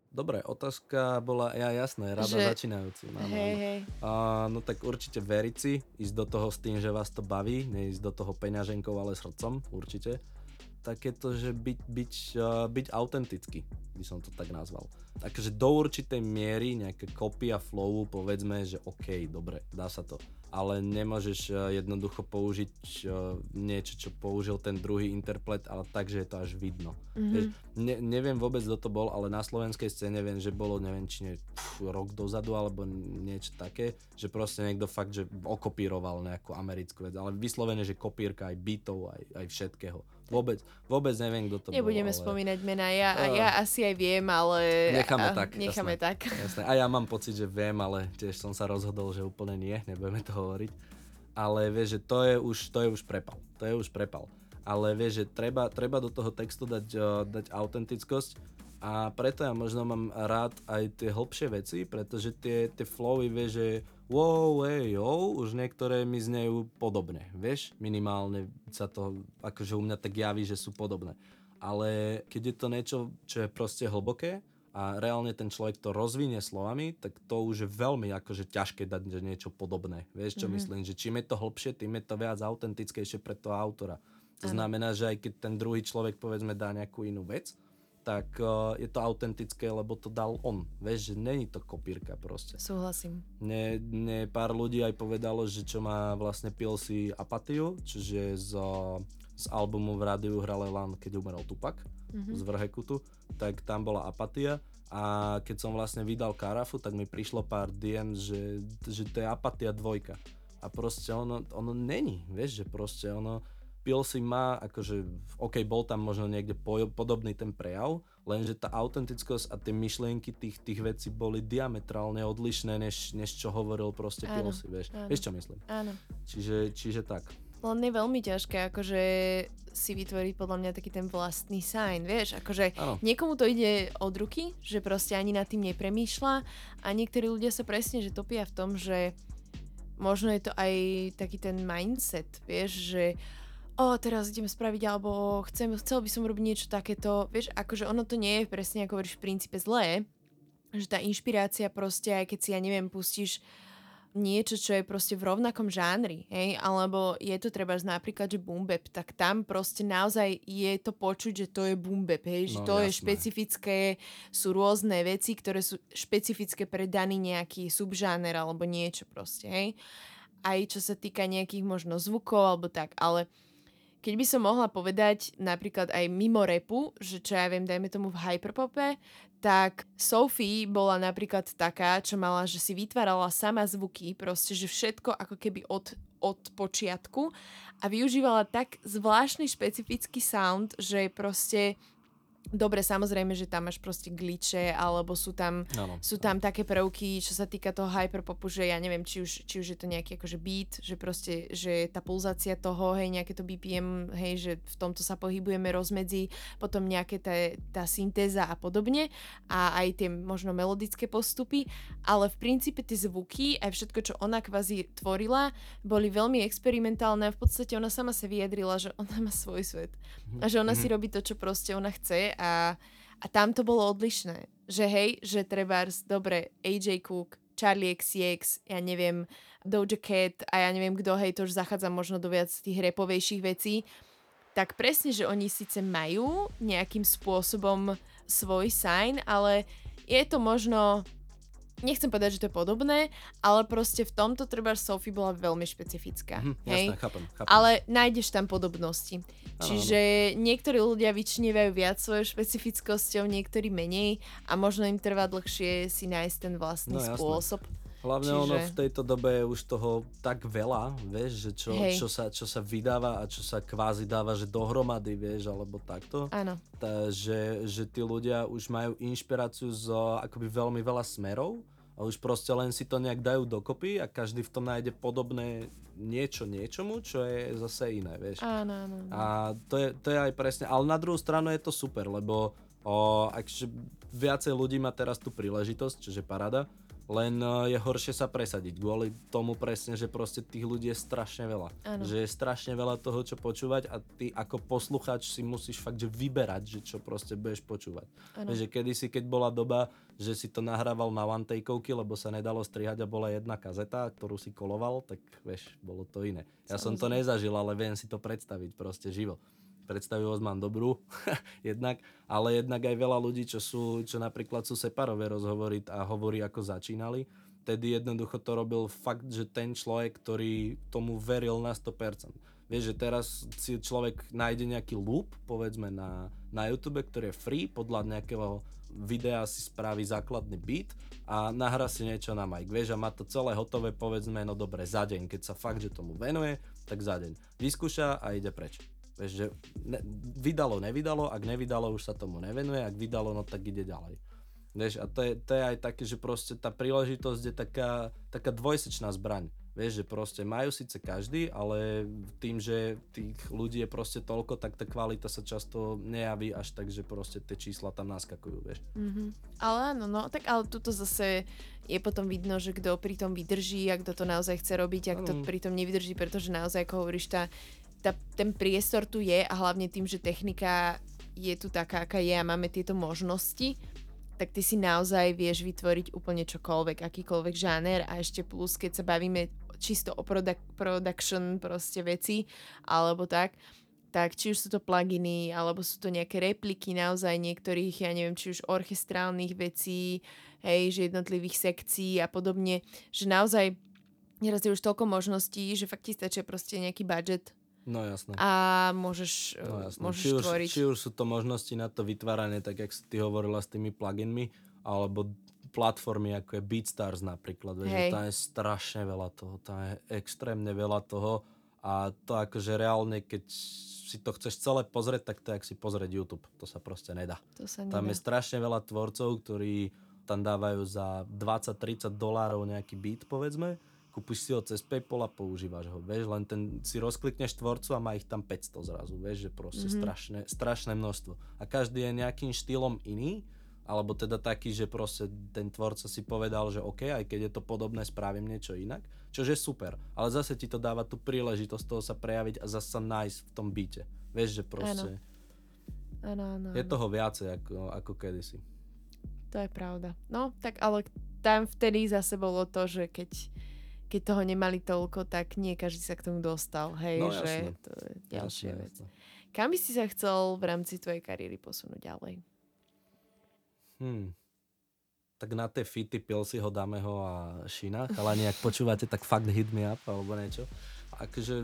Dobre, otázka bola, ja jasné, rada Že- začínajúcim. áno, hej, áno. hej. A, no tak určite veriť si, ísť do toho s tým, že vás to baví, neísť do toho peňaženkou, ale srdcom, určite. Takéto, že byť, byť, uh, byť autentický, by som to tak nazval. Takže do určitej miery nejaké kopia flowu, povedzme, že OK, dobre, dá sa to ale nemôžeš uh, jednoducho použiť uh, niečo, čo použil ten druhý interpret, ale tak, že je to až vidno. Mm-hmm. Ne, neviem vôbec, kto to bol, ale na slovenskej scéne viem, že bolo, neviem, či nie, pf, rok dozadu, alebo niečo také, že proste niekto fakt, že okopíroval nejakú americkú vec, ale vyslovene, že kopírka aj beatov, aj, aj všetkého. Vôbec, vôbec neviem, kto to Nebudeme bol. ale... spomínať mená, ja, uh, ja asi aj viem, ale... Necháme a, tak. Necháme jasné, tak. Jasné. A ja mám pocit, že viem, ale tiež som sa rozhodol, že úplne nie, nebudeme to hovoriť. Ale vieš, že to je už, to je už prepal. To je už prepal. Ale vieš, že treba, treba do toho textu dať, uh, dať autentickosť a preto ja možno mám rád aj tie hlbšie veci, pretože tie, tie flowy, vieš, že wow, hey, yo, už niektoré mi znejú podobne, vieš, minimálne sa to, akože u mňa tak javí, že sú podobné. Ale keď je to niečo, čo je proste hlboké a reálne ten človek to rozvinie slovami, tak to už je veľmi akože ťažké dať niečo podobné. Vieš, čo mm-hmm. myslím, že čím je to hlbšie, tým je to viac autentickejšie pre toho autora. To ano. znamená, že aj keď ten druhý človek povedzme dá nejakú inú vec, tak uh, je to autentické, lebo to dal on. Vieš, že není to kopírka proste. Súhlasím. Mne, mne pár ľudí aj povedalo, že čo má vlastne pil si apatiu, čiže z, z albumu v rádiu hrale Lan, keď umeral Tupak mm-hmm. z Vrhekutu, tak tam bola apatia a keď som vlastne vydal Karafu, tak mi prišlo pár DM, že, že to je apatia dvojka. A proste ono, ono není, vieš, že proste ono, si má, akože, OK, bol tam možno niekde po, podobný ten prejav, lenže tá autentickosť a tie myšlienky tých, tých vecí boli diametrálne odlišné, než, než čo hovoril proste áno, si, vieš. Áno. Vieš, čo myslím? Áno. Čiže, čiže tak. Len je veľmi ťažké, akože si vytvoriť podľa mňa taký ten vlastný sign, vieš, akože ano. niekomu to ide od ruky, že proste ani nad tým nepremýšľa a niektorí ľudia sa presne, že topia v tom, že možno je to aj taký ten mindset, vieš, že o, teraz idem spraviť, alebo chcem, chcel by som robiť niečo takéto, vieš, akože ono to nie je presne, ako hovoríš, v princípe zlé, že tá inšpirácia proste, aj keď si, ja neviem, pustíš niečo, čo je proste v rovnakom žánri, hej, alebo je to treba napríklad, že boombap, tak tam proste naozaj je to počuť, že to je boombap, hej, že no, to jasné. je špecifické, sú rôzne veci, ktoré sú špecifické pre daný nejaký subžáner alebo niečo proste, hej. Aj čo sa týka nejakých možno zvukov alebo tak, ale keď by som mohla povedať napríklad aj mimo repu, že čo ja viem, dajme tomu v hyperpope, tak Sophie bola napríklad taká, čo mala, že si vytvárala sama zvuky, proste, že všetko ako keby od, od počiatku a využívala tak zvláštny špecifický sound, že proste Dobre, samozrejme, že tam máš proste glitche, alebo sú tam, ano. sú tam také prvky, čo sa týka toho hyperpopu, že ja neviem, či už, či už je to nejaký akože beat, že proste, že tá pulzácia toho, hej, nejaké to BPM, hej, že v tomto sa pohybujeme rozmedzi, potom nejaké tá, tá syntéza a podobne a aj tie možno melodické postupy, ale v princípe tie zvuky, aj všetko, čo ona kvázi tvorila, boli veľmi experimentálne a v podstate ona sama sa vyjadrila, že ona má svoj svet a že ona si robí to, čo proste ona chce a, a tam to bolo odlišné. Že hej, že trebárs, dobre, AJ Cook, Charlie XCX, ja neviem, Doja Cat a ja neviem kto, hej, to už zachádza možno do viac tých repovejších vecí, tak presne, že oni síce majú nejakým spôsobom svoj sign, ale je to možno nechcem povedať, že to je podobné, ale proste v tomto treba Sophie bola veľmi špecifická. Hm, hej? Jasné, chápem, chápem. Ale nájdeš tam podobnosti. Ano, Čiže ano. niektorí ľudia vyčnievajú viac svojou špecifickosťou, niektorí menej a možno im trvá dlhšie si nájsť ten vlastný no, spôsob. Hlavne Čiže... ono v tejto dobe je už toho tak veľa, vieš, že čo, čo, sa, čo sa vydáva a čo sa kvázi dáva, že dohromady, vieš, alebo takto. Áno. Tá, že, že tí ľudia už majú inšpiráciu z akoby veľmi veľa smerov a už proste len si to nejak dajú dokopy a každý v tom nájde podobné niečo niečomu, čo je zase iné, vieš. Áno, áno. A to je, to je aj presne, ale na druhú stranu je to super, lebo o, akže viacej ľudí má teraz tú príležitosť, čiže parada, len eh, je horšie sa presadiť kvôli tomu presne, že proste tých ľudí je strašne veľa. Ano. Že je strašne veľa toho, čo počúvať a ty ako poslucháč si musíš fakt že vyberať, že čo proste budeš počúvať. Ano. Že kedysi, keď bola doba, že si to nahrával na one takeovky, lebo sa nedalo strihať a bola jedna kazeta, ktorú si koloval, tak vieš, bolo to iné. Ja Samozrejme. som to nezažil, ale viem si to predstaviť proste živo. Predstavivosť mám dobrú, [laughs] jednak, ale jednak aj veľa ľudí, čo sú, čo napríklad sú separové rozhovory a hovorí, ako začínali, tedy jednoducho to robil fakt, že ten človek, ktorý tomu veril na 100%. Vieš, že teraz si človek nájde nejaký loop, povedzme na, na YouTube, ktorý je free, podľa nejakého videa si spraví základný beat a nahrá si niečo na mic. Vieš, a má to celé hotové, povedzme, no dobre, za deň. Keď sa fakt, že tomu venuje, tak za deň. Vyskúša a ide preč. Vieš, že ne, vydalo, nevydalo, ak nevydalo, už sa tomu nevenuje, ak vydalo, no tak ide ďalej. Vieš, a to je, to je aj také, že proste tá príležitosť je taká, taká dvojsečná zbraň. Vieš, že proste majú síce každý, ale tým, že tých ľudí je proste toľko, tak tá kvalita sa často nejaví až tak, že proste tie čísla tam naskakujú, vieš. Mm-hmm. Ale áno, no, tak ale tuto zase je potom vidno, že kto pri tom vydrží a kto to naozaj chce robiť a kto pri tom nevydrží, pretože naozaj, ako hovoríš, tá tá, ten priestor tu je a hlavne tým, že technika je tu taká, aká je a máme tieto možnosti, tak ty si naozaj vieš vytvoriť úplne čokoľvek, akýkoľvek žáner a ešte plus, keď sa bavíme čisto o produk- production proste veci, alebo tak, tak či už sú to pluginy, alebo sú to nejaké repliky naozaj niektorých, ja neviem, či už orchestrálnych vecí, hej, že jednotlivých sekcií a podobne, že naozaj neraz je už toľko možností, že fakt ti stačí proste nejaký budget No jasné. A môžeš, no, jasné. môžeš či už, tvoriť. Či už sú to možnosti na to vytváranie, tak jak si ty hovorila s tými pluginmi, alebo platformy ako je BeatStars napríklad, že tam je strašne veľa toho, tam je extrémne veľa toho a to akože reálne, keď si to chceš celé pozrieť, tak to je jak si pozrieť YouTube, to sa proste nedá. To sa nedá. Tam je strašne veľa tvorcov, ktorí tam dávajú za 20-30 dolárov nejaký beat, povedzme, kúpiš si ho cez Paypal a používaš ho, vieš, len ten si rozklikneš tvorcu a má ich tam 500 zrazu, vieš, že proste mm-hmm. strašné, strašné množstvo. A každý je nejakým štýlom iný, alebo teda taký, že proste ten tvorca si povedal, že OK, aj keď je to podobné, spravím niečo inak, čože je super, ale zase ti to dáva tú príležitosť toho sa prejaviť a zase sa nájsť v tom byte. Vieš, že proste... Ano. Ano, ano, je toho viacej ako, ako kedysi. To je pravda. No, tak ale tam vtedy zase bolo to, že keď keď toho nemali toľko, tak nie každý sa k tomu dostal. Hej, no, že to je ďalšia jasne, vec. Jasne. Kam by si sa chcel v rámci tvojej kariéry posunúť ďalej? Hmm. Tak na tie fity ho dáme ho a Šina. Chalani, ak počúvate, tak fakt hit me up alebo niečo. Akože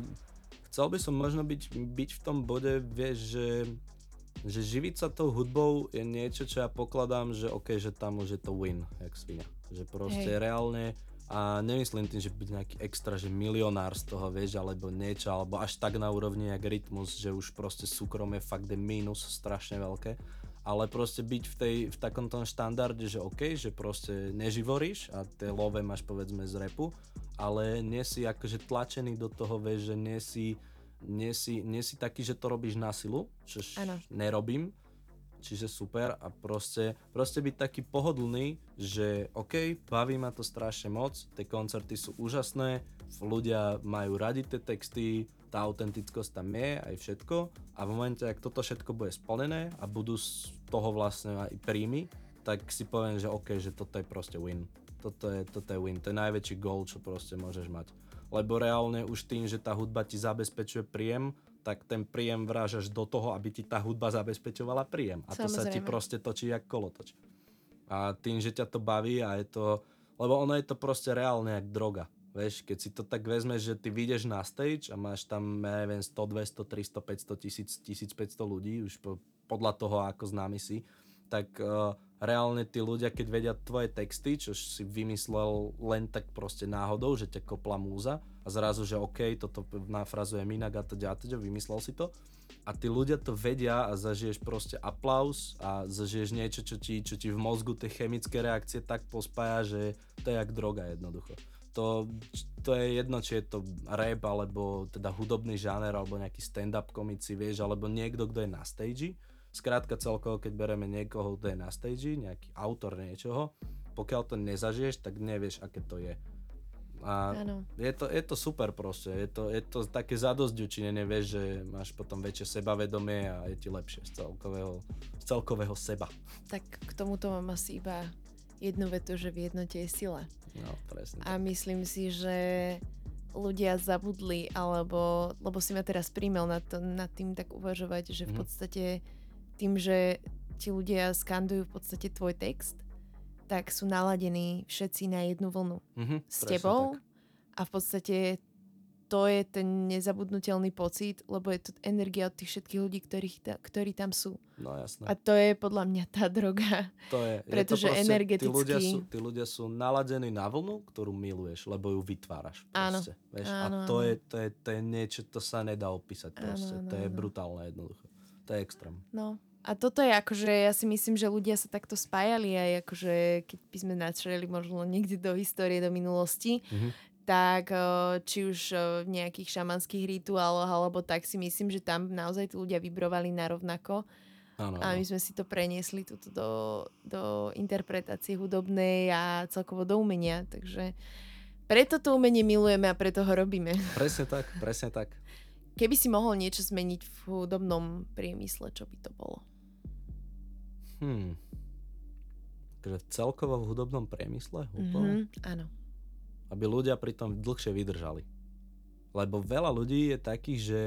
chcel by som možno byť, byť v tom bode, vieš, že, že živiť sa tou hudbou je niečo, čo ja pokladám, že OK, že tam už je to win, jak svinia. Že proste Hej. reálne a nemyslím tým, že byť nejaký extra, že milionár z toho, vieš, alebo niečo, alebo až tak na úrovni jak rytmus, že už proste súkromie fakt je mínus strašne veľké, ale proste byť v, tej, v takom tom štandarde, že OK, že proste neživoríš a tie love máš povedzme z repu, ale nie si akože tlačený do toho, vieš, že nie si, nie si, nie si taký, že to robíš na silu, čo nerobím, čiže super a proste, proste byť taký pohodlný, že OK, baví ma to strašne moc, tie koncerty sú úžasné, ľudia majú radi tie texty, tá autentickosť tam je, aj všetko a v momente, ak toto všetko bude splnené a budú z toho vlastne aj príjmy, tak si poviem, že OK, že toto je proste win. Toto je, toto je win, to je najväčší goal, čo proste môžeš mať. Lebo reálne už tým, že tá hudba ti zabezpečuje príjem, tak ten príjem vrážaš do toho, aby ti tá hudba zabezpečovala príjem. A Samozrejme. to sa ti proste točí jak kolotoč. A tým, že ťa to baví a je to... Lebo ono je to proste reálne jak droga. Vieš, keď si to tak vezmeš, že ty vyjdeš na stage a máš tam, ja neviem, 100, 200, 300, 500, 1000, 1500 ľudí, už po, podľa toho, ako známy si, tak uh, reálne tí ľudia, keď vedia tvoje texty, čo si vymyslel len tak proste náhodou, že ťa kopla múza a zrazu, že OK, toto nafrazujem inak a teda a teda, vymyslel si to. A tí ľudia to vedia a zažiješ proste aplaus a zažiješ niečo, čo ti, čo ti v mozgu tie chemické reakcie tak pospája, že to je jak droga jednoducho. To, to je jedno, či je to rap, alebo teda hudobný žáner, alebo nejaký stand-up komici, vieš, alebo niekto, kto je na stage Skrátka celkovo, keď bereme niekoho, kto je na stage, nejaký autor niečoho, pokiaľ to nezažiješ, tak nevieš, aké to je. A je to, je to super proste, je to, je to také zadosťučinenie, vieš, že máš potom väčšie sebavedomie a je ti lepšie z celkového, z celkového seba. Tak k tomuto mám asi iba jednu vetu, že v jednote je sila. No, presne. A myslím si, že ľudia zabudli, alebo, lebo si ma teraz príjmel nad, to, nad tým tak uvažovať, že v Mhm. podstate tým, že ti ľudia skandujú v podstate tvoj text, tak sú naladení všetci na jednu vlnu Mhm, s tebou tak. a v podstate to je ten nezabudnutelný pocit, lebo je to energia od tých všetkých ľudí, ktorých ta, ktorí tam sú. No jasné. A to je podľa mňa tá [laughs] droga. To je, Pretože je to proste, energeticky- Tí ľudia, sú, tí ľudia sú naladení na vlnu, ktorú miluješ, lebo ju vytváraš. Áno. Vieš? Áno, a to áno. je, to, je, to je niečo, to sa nedá opísať Áno, proste. áno, to je áno. brutálne jednoducho. To je extrém. No. A toto je akože, ja si myslím, že ľudia sa takto spájali aj akože, keď by sme načreli možno niekde do histórie, do minulosti, Mhm. tak eh, či už eh, v nejakých šamanských rituáloch alebo tak si myslím, že tam naozaj tí ľudia vibrovali na rovnako Áno, a my sme si to preniesli tuto do, do interpretácie hudobnej a celkovo do umenia, takže preto to umenie milujeme a preto ho robíme. Presne tak, presne tak. Keby si mohol niečo zmeniť v hudobnom priemysle, čo by to bolo? Hmm. Takže celkovo v hudobnom priemysle úplne, Mhm, áno. aby ľudia pri tom dlhšie vydržali. Lebo veľa ľudí je takých, že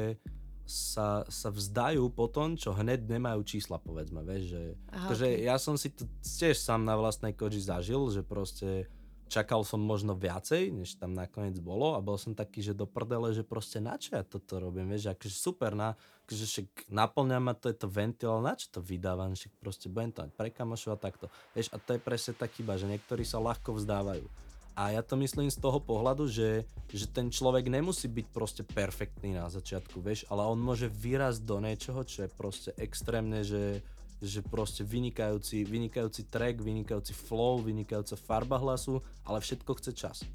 sa, sa vzdajú po tom, čo hneď nemajú čísla, povedzme, vieš, že Aha, Takže okej. ja som si to tiež sám na vlastnej koži zažil, že proste čakal som možno viacej, než tam nakoniec bolo a bol som taký, že do prdele, že proste na čo ja toto robím, vieš, akože super, na, akože však naplňa ma to, je to ventil, na čo to vydávam, však proste budem to mať pre a takto. Vieš, a to je presne tak chyba, že niektorí sa ľahko vzdávajú. A ja to myslím z toho pohľadu, že, že ten človek nemusí byť proste perfektný na začiatku, vieš, ale on môže vyrásť do niečoho, čo je proste extrémne, že, že proste vynikajúci, vynikajúci track, vynikajúci flow, vynikajúca farba hlasu, ale všetko chce čas.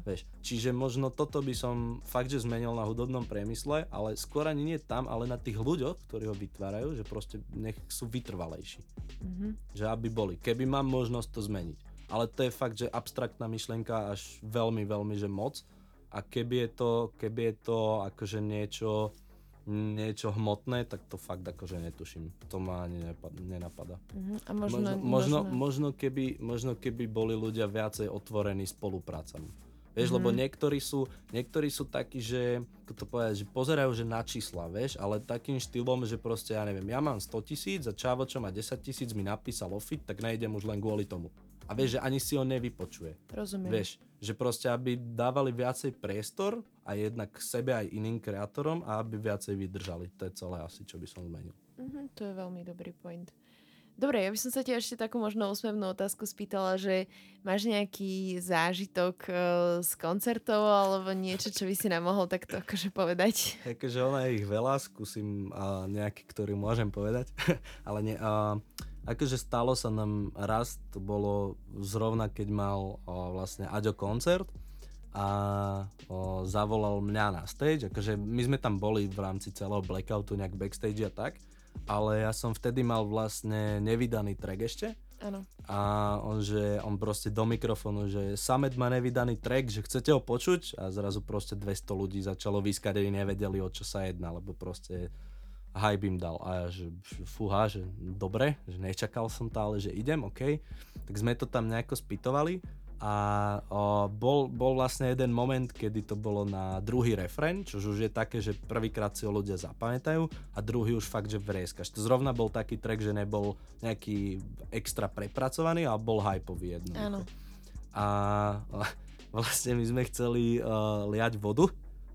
Vieš. Čiže možno toto by som fakt, že zmenil na hudobnom priemysle, ale skôr ani nie tam, ale na tých ľuďoch, ktorí ho vytvárajú, že proste nech sú vytrvalejší. Mhm. Že aby boli. Keby mám možnosť to zmeniť. Ale to je fakt, že abstraktná myšlienka až veľmi, veľmi, že moc. A keby je to, keby je to akože niečo, niečo hmotné, tak to fakt akože netuším. To ma ani nenapadá. Mhm. A možno, Možno, možno, možno, keby, možno keby boli ľudia viacej otvorení spoluprácam. Vieš, Mhm. lebo niektorí sú, niektorí sú takí, že, to povedať, že pozerajú že na čísla, vieš, ale takým štýlom, že proste, ja neviem, ja mám 100 tisíc a Čavo, čo má 10 tisíc, mi napísal ofit, tak nejdem už len kvôli tomu. A vieš, že ani si ho nevypočuje. Rozumiem. Vieš, že proste, aby dávali viacej priestor a jednak sebe aj iným kreatorom a aby viacej vydržali. To je celé asi, čo by som zmenil. Mhm, to je veľmi dobrý point. Dobre, ja by som sa ťa ešte takú možno úsmevnú otázku spýtala, že máš nejaký zážitok eh, z koncertov alebo niečo, čo by si nám mohol takto akože povedať? [laughs] Akože ono je ich veľa, skúsim uh, nejaký, ktorý môžem povedať, [laughs] ale nie. Uh, akože stalo sa nám raz, to bolo zrovna keď mal uh, vlastne Aďo koncert a uh, zavolal mňa na stage, akože my sme tam boli v rámci celého blackoutu nejak backstage a tak, ale ja som vtedy mal vlastne nevydaný track ešte. Áno. a on, že on proste do mikrofónu, že Samet má nevydaný track, že chcete ho počuť? A zrazu proste 200 ľudí začalo vyskať, nevedeli o čo sa jedná, lebo proste hype im dal a ja, že fúha, že dobre, že nečakal som to, ale že idem, OK. Tak sme to tam nejako spytovali a o, bol, bol vlastne jeden moment, kedy to bolo na druhý refren, čo už je také, že prvýkrát si ho ľudia zapamätajú a druhý už fakt, že vrieskaš. To zrovna bol taký track, že nebol nejaký extra prepracovaný, ale bol hypový jednoducho. Áno. A [laughs] vlastne my sme chceli uh, liať vodu,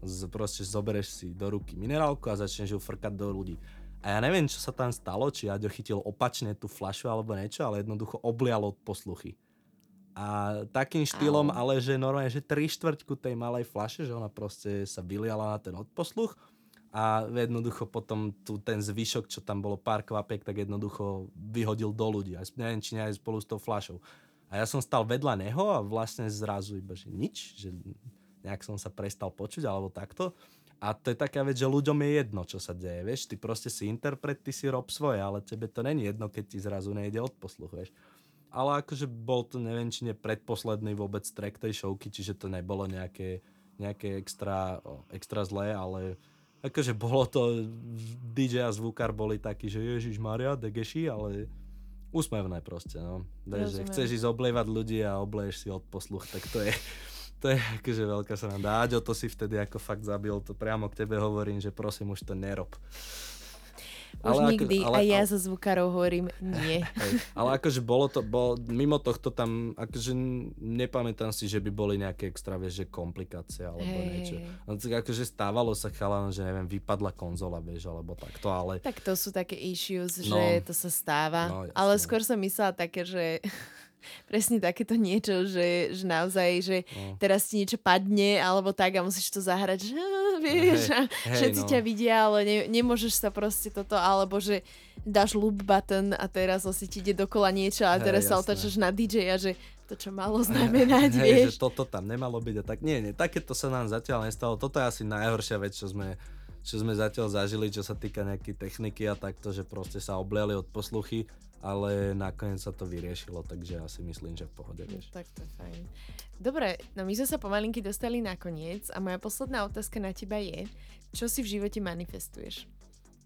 z, proste zoberieš si do ruky minerálku a začneš ju frkať do ľudí. A ja neviem, čo sa tam stalo, či Aďo chytil opačne tú fľašu alebo niečo, ale jednoducho oblialo posluchy. A takým štýlom, Au. ale že normálne, že tri štvrťku tej malej fľaše, že ona proste sa vyliala na ten odposluch a jednoducho potom tu ten zvyšok, čo tam bolo pár kvapiek, tak jednoducho vyhodil do ľudí. A neviem, či nie aj spolu s tou fľašou. A ja som stal vedľa neho a vlastne zrazu iba, že nič, že nejak som sa prestal počuť alebo takto. A to je taká vec, že ľuďom je jedno, čo sa deje, vieš, ty proste si interpret, ty si rob svoje, ale tebe to není jedno, keď ti zrazu nejde od posluch, vieš. Ale akože bol to, neviem, či predposledný vôbec track tej showky, čiže to nebolo nejaké, nejaké extra, o, extra zlé, ale akože bolo to, DJ a zvukár boli takí, že Ježiš Maria, degeši, ale úsmevné proste, no. Vieš, že chceš ísť oblievať ľudí a obleješ si od posluch, tak to je, To je akože veľká sranda. Aďo to si vtedy ako fakt zabil, to priamo k tebe hovorím, že prosím už to nerob. Už ale nikdy, ako, ale, a ja so zvukárov hovorím nie. [laughs] Hej, ale akože bolo to, bol, mimo tohto tam, akože nepamätám si, že by boli nejaké extra, vieš, že komplikácie alebo hey, niečo. No, tak akože stávalo sa chalan, že neviem, vypadla konzola, vieš, alebo takto, ale... Tak to sú také issues, no, že to sa stáva. No, ale skôr som myslela také, že presne takéto niečo, že, že naozaj, že no. teraz ti niečo padne alebo tak a musíš to zahrať, že [laughs] vieš, hey, a hey, všetci no. ťa vidia, ale ne, nemôžeš sa proste toto, alebo že dáš loop button a teraz asi ti ide dokola niečo a teraz hey, sa otačaš na DJ a že to, čo malo [laughs] znamenať, hey, vieš. že toto tam nemalo byť a tak. Nie, nie, takéto sa nám zatiaľ nestalo. Toto je asi najhoršia vec, čo sme čo sme zatiaľ zažili, čo sa týka nejakej techniky a takto, že proste sa obliali od posluchy ale nakoniec sa to vyriešilo, takže ja si myslím, že v pohode, vieš. No, tak to je fajn. Dobre, no my sme sa pomalinky dostali na koniec a moja posledná otázka na teba je, čo si v živote manifestuješ?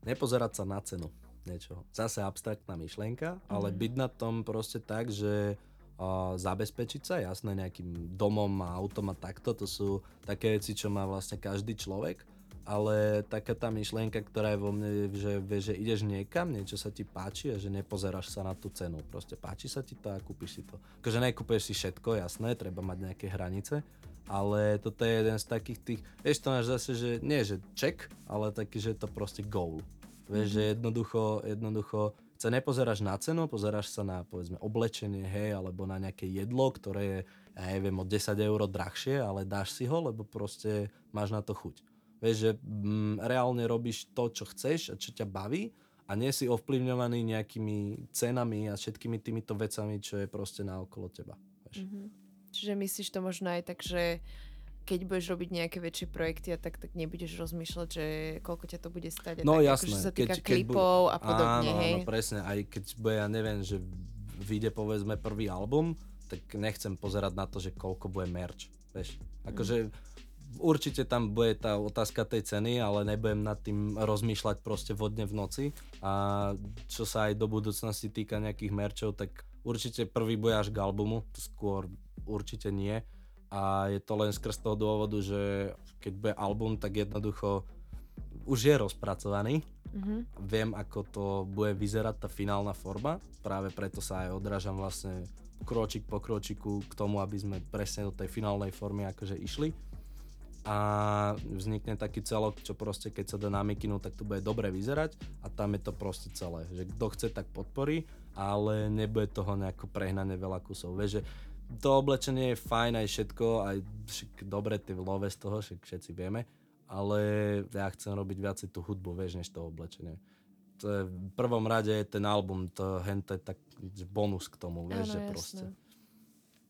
Nepozerať sa na cenu niečoho. Zase abstraktná myšlienka, ale mm. byť na tom proste tak, že uh, zabezpečiť sa, jasné, nejakým domom a autom a takto, to sú také veci, čo má vlastne každý človek ale taká tá myšlienka, ktorá je vo mne, že, že ideš niekam, niečo sa ti páči a že nepozeráš sa na tú cenu. Proste páči sa ti to a kúpiš si to. Akože nekúpeš si všetko, jasné, treba mať nejaké hranice, ale toto je jeden z takých tých, vieš to máš zase, že nie že check, ale taký, že je to proste goal. Vieš, mm-hmm. že jednoducho, jednoducho sa nepozeráš na cenu, pozeráš sa na povedzme oblečenie, hej, alebo na nejaké jedlo, ktoré je, ja neviem, od 10 eur drahšie, ale dáš si ho, lebo proste máš na to chuť. Vieš, že mm, reálne robíš to, čo chceš a čo ťa baví a nie si ovplyvňovaný nejakými cenami a všetkými týmito vecami, čo je proste na okolo teba. Vieš. Mm-hmm. Čiže myslíš to možno aj tak, že keď budeš robiť nejaké väčšie projekty a tak, tak nebudeš rozmýšľať, že koľko ťa to bude stať. No tak, jasné. Akože sa týka keď, klipov keď bu- a podobne, áno, hej? Áno, presne. Aj keď bude, ja neviem, že vyjde povedzme prvý album, tak nechcem pozerať na to, že koľko bude merch. Vieš, akože mm určite tam bude tá otázka tej ceny, ale nebudem nad tým rozmýšľať proste vodne v noci. A čo sa aj do budúcnosti týka nejakých merčov, tak určite prvý bude až k albumu, skôr určite nie. A je to len skrz toho dôvodu, že keď bude album, tak jednoducho už je rozpracovaný. Mm-hmm. Viem, ako to bude vyzerať tá finálna forma. Práve preto sa aj odrážam vlastne kročik po kročiku k tomu, aby sme presne do tej finálnej formy akože išli a vznikne taký celok, čo proste keď sa dá na mikinu, tak to bude dobre vyzerať a tam je to proste celé, že kto chce tak podporí, ale nebude toho nejako prehnane veľa kusov. Vieš, že to oblečenie je fajn aj všetko, aj však dobre tie love z toho, však všetci vieme, ale ja chcem robiť viacej tú hudbu, vieš, než to oblečenie. To je, v prvom rade je ten album, to, hento je tak bonus k tomu, vieš, ano, že jasné. proste.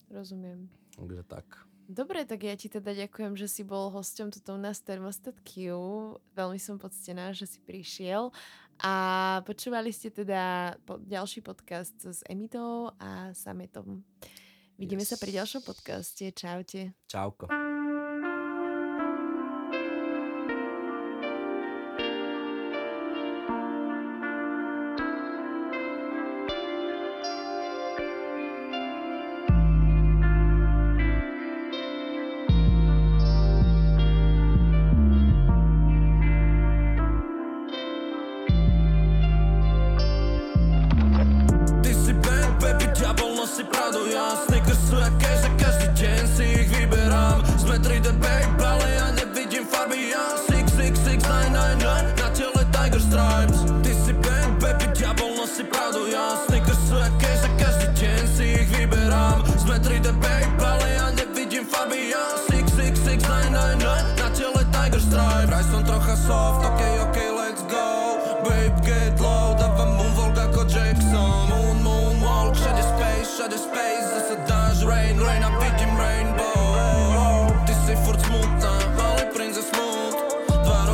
Rozumiem. Takže tak. Dobre, tak ja ti teda ďakujem, že si bol hosťom tuto na Thermostat Q. Veľmi som poctená, že si prišiel. A počúvali ste teda ďalší podcast s Emitou a Sametom. Vidíme yes. sa pri ďalšom podcaste. Čaute. Čauko.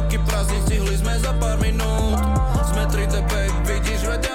taký prázdnik, stihli sme za pár minút. Sme 3D, babe, vidíš, vede